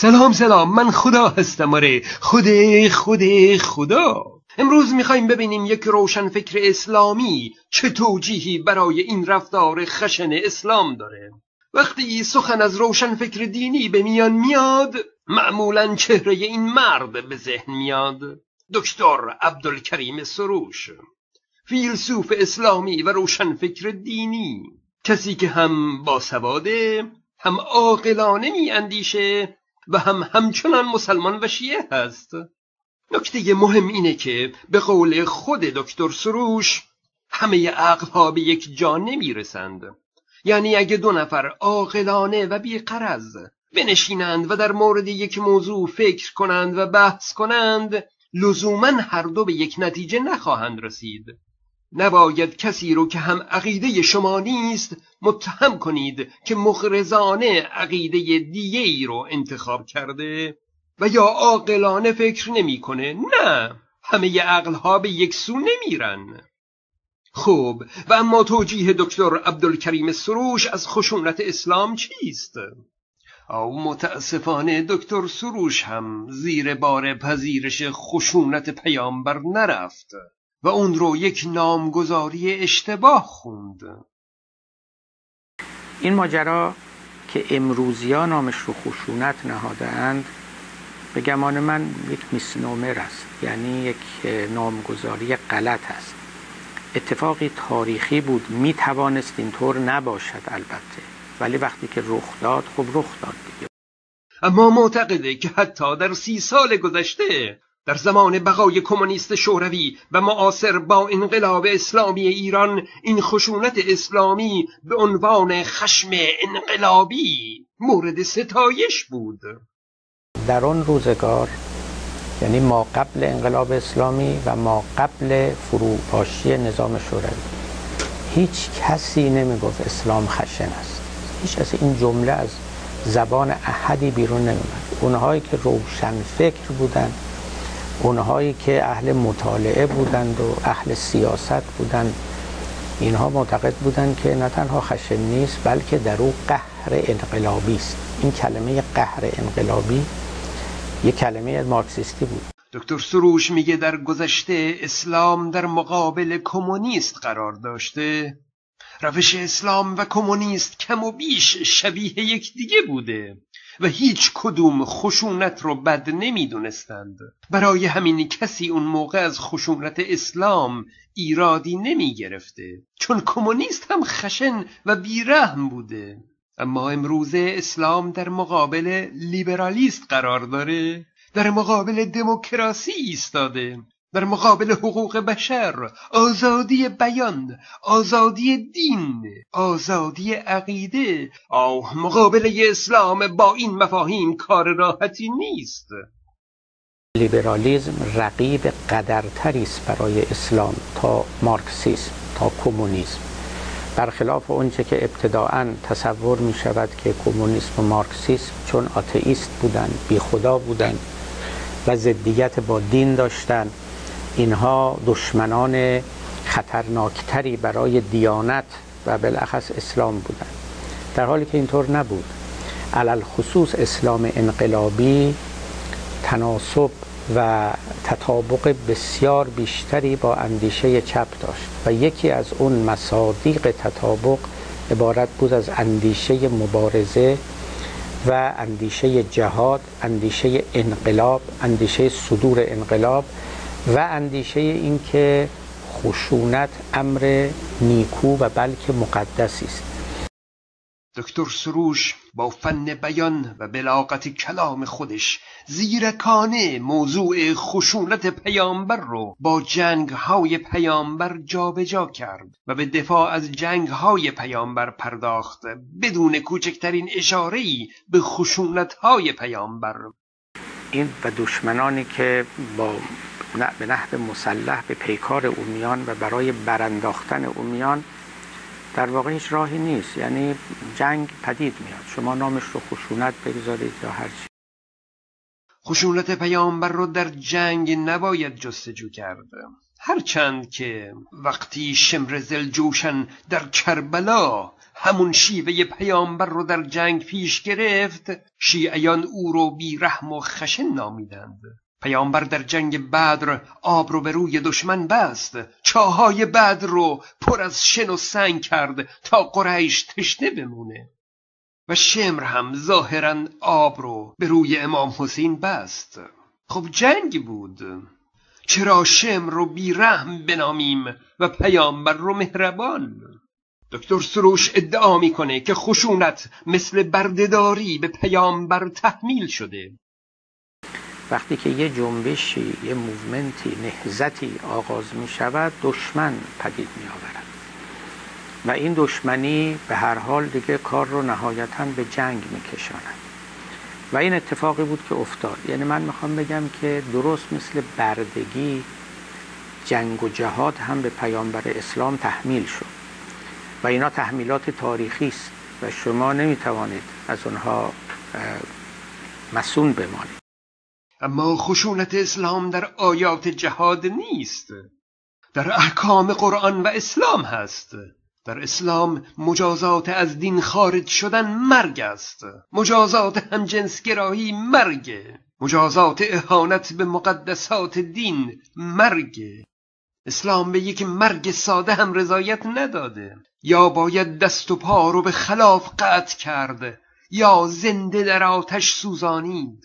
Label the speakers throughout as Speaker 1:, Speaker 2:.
Speaker 1: سلام سلام. من خدا هستم آره. خود خود خدا. امروز می‌خوایم ببینیم یک روشن فکر اسلامی چه توجیهی برای این رفتار خشن اسلام داره. وقتی سخن از روشن فکر دینی به میان میاد معمولا چهره این مرد به ذهن میاد. دکتر عبدالکریم سروش فیلسوف اسلامی و روشن فکر دینی. کسی که هم باسواده هم عاقلانه می اندیشه و هم همچنان مسلمان و شیعه هست. نکته مهم اینه که به قول خود دکتر سروش همه عقلها به یک جا نمی‌رسند. یعنی اگه دو نفر عاقلانه و بیقرض بنشینند و در مورد یک موضوع فکر کنند و بحث کنند لزوما هر دو به یک نتیجه نخواهند رسید. نباید کسی رو که هم عقیده شما نیست متهم کنید که مغرزانه عقیده دیگه ای رو انتخاب کرده و یا عاقلانه فکر نمی‌کنه. نه همه عقلها به یک سو نمیرن. خوب و اما توجیه دکتر عبدالکریم سروش از خشونت اسلام چیست؟ او متاسفانه دکتر سروش هم زیر بار پذیرش خشونت پیامبر نرفت. و اون رو یک نامگذاری اشتباه خوند.
Speaker 2: این ماجرا که امروزیا نامش رو خشونت نهادند به گمان من یک میسنومر است یعنی یک نامگذاری غلط است. اتفاقی تاریخی بود می توانست اینطور نباشد البته ولی وقتی که رخ داد خب رخ داد دیگه.
Speaker 1: اما معتقده که حتی در سی سال گذشته در زمان بقای کمونیست شوروی و معاصر با انقلاب اسلامی ایران این خشونت اسلامی به عنوان خشم انقلابی مورد ستایش بود.
Speaker 2: در آن روزگار یعنی ما قبل انقلاب اسلامی و ما قبل فروپاشی نظام شوروی هیچ کسی نمی‌گفت اسلام خشن است. هیچ از این جمله از زبان احدی بیرون نمیمد اونهایی که روشن فکر بودند اونهایی که اهل مطالعه بودند و اهل سیاست بودند اینها معتقد بودند که نه تنها خشن نیست بلکه در او قهر انقلابی است. این کلمه قهر انقلابی یک کلمه مارکسیستی بود.
Speaker 1: دکتر سروش میگه در گذشته اسلام در مقابل کمونیست قرار داشته. روش اسلام و کمونیست کم و بیش شبیه یکدیگه بوده. و هیچ کدوم خشونت رو بد نمی‌دونستند. برای همین کسی اون موقع از خشونت اسلام ایرادی نمی گرفته چون کمونیست هم خشن و بیرحم بوده. اما امروزه اسلام در مقابل لیبرالیست قرار داره در مقابل دموکراسی ایستاده. در مقابل حقوق بشر آزادی بیان آزادی دین آزادی عقیده. آه مقابل اسلام با این مفاهیم کار راحتی نیست.
Speaker 2: لیبرالیزم رقیب قدرتری است برای اسلام تا مارکسیسم تا کمونیسم. برخلاف اونچه که ابتداعا تصور می شود که کمونیسم و مارکسیسم چون آتئیست بودند بی خدا بودند و ضدیت با دین داشتند اینها دشمنان خطرناکتری برای دیانت و بالاخص اسلام بودند. در حالی که اینطور نبود. علل خصوص اسلام انقلابی تناسب و تطابق بسیار بیشتری با اندیشه چپ داشت و یکی از اون مصادیق تطابق عبارت بود از اندیشه مبارزه و اندیشه جهاد اندیشه انقلاب اندیشه صدور انقلاب و اندیشه اینکه خشونت امر نیکو و بلکه مقدسی است.
Speaker 1: دکتر سروش با فن بیان و بلاغت کلام خودش زیرکانه موضوع خشونت پیامبر رو با جنگ های پیامبر جابجا کرد و به دفاع از جنگ های پیامبر پرداخت بدون کوچکترین اشاره‌ای به خشونت های پیامبر.
Speaker 2: این و دشمنانی که با به نحو مسلح به پیکار اومیان و برای برانداختن اومیان در واقع هیچ راهی نیست. یعنی جنگ پدید میاد. شما نامش رو خشونت بگذارید یا هر چی.
Speaker 1: خشونت پیامبر رو در جنگ نباید جستجو کرد. هرچند که وقتی شمر جوشن در کربلا همون شیوه پیامبر رو در جنگ پیش گرفت شیعیان او رو بیرحم و خشن نامیدند. پیامبر در جنگ بدر آب رو به روی دشمن بست. چاهای بدر رو پر از شن و سنگ کرد تا قریش تشنه بمونه. و شمر هم ظاهرا آب رو به روی امام حسین بست. خب جنگ بود. چرا شمر رو بیرحم بنامیم و پیامبر رو مهربان؟ دکتر سروش ادعا می‌کنه که خشونت مثل بردهداری به پیامبر تحمیل شده.
Speaker 2: وقتی که یه جنبشی یه موومنتی نهزتی آغاز می شود دشمن پدید می آورد و این دشمنی به هر حال دیگه کار رو نهایتا به جنگ می کشاند و این اتفاقی بود که افتاد. یعنی من می‌خوام بگم که درست مثل بردگی جنگ و جهاد هم به پیامبر اسلام تحمیل شد. و اینا تحمیلات تاریخی است و شما نمی‌توانید از اونها مسون بمانید.
Speaker 1: اما خشونت اسلام در آیات جهاد نیست. در احکام قرآن و اسلام هست. در اسلام مجازات از دین خارج شدن مرگ است. مجازات همجنسگرایی مرگ. مجازات اهانت به مقدسات دین مرگ. اسلام به یک مرگ ساده هم رضایت نداده. یا باید دست و پا رو به خلاف قطع کرد یا زنده در آتش سوزانید.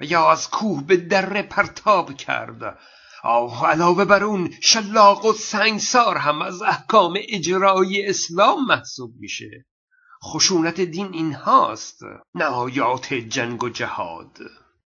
Speaker 1: و یا از کوه به دره پرتاب کرد. آه علاوه بر اون شلاق و سنگسار هم از احکام اجرایی اسلام محسوب میشه. خشونت دین این هاست نهایات جنگ و جهاد.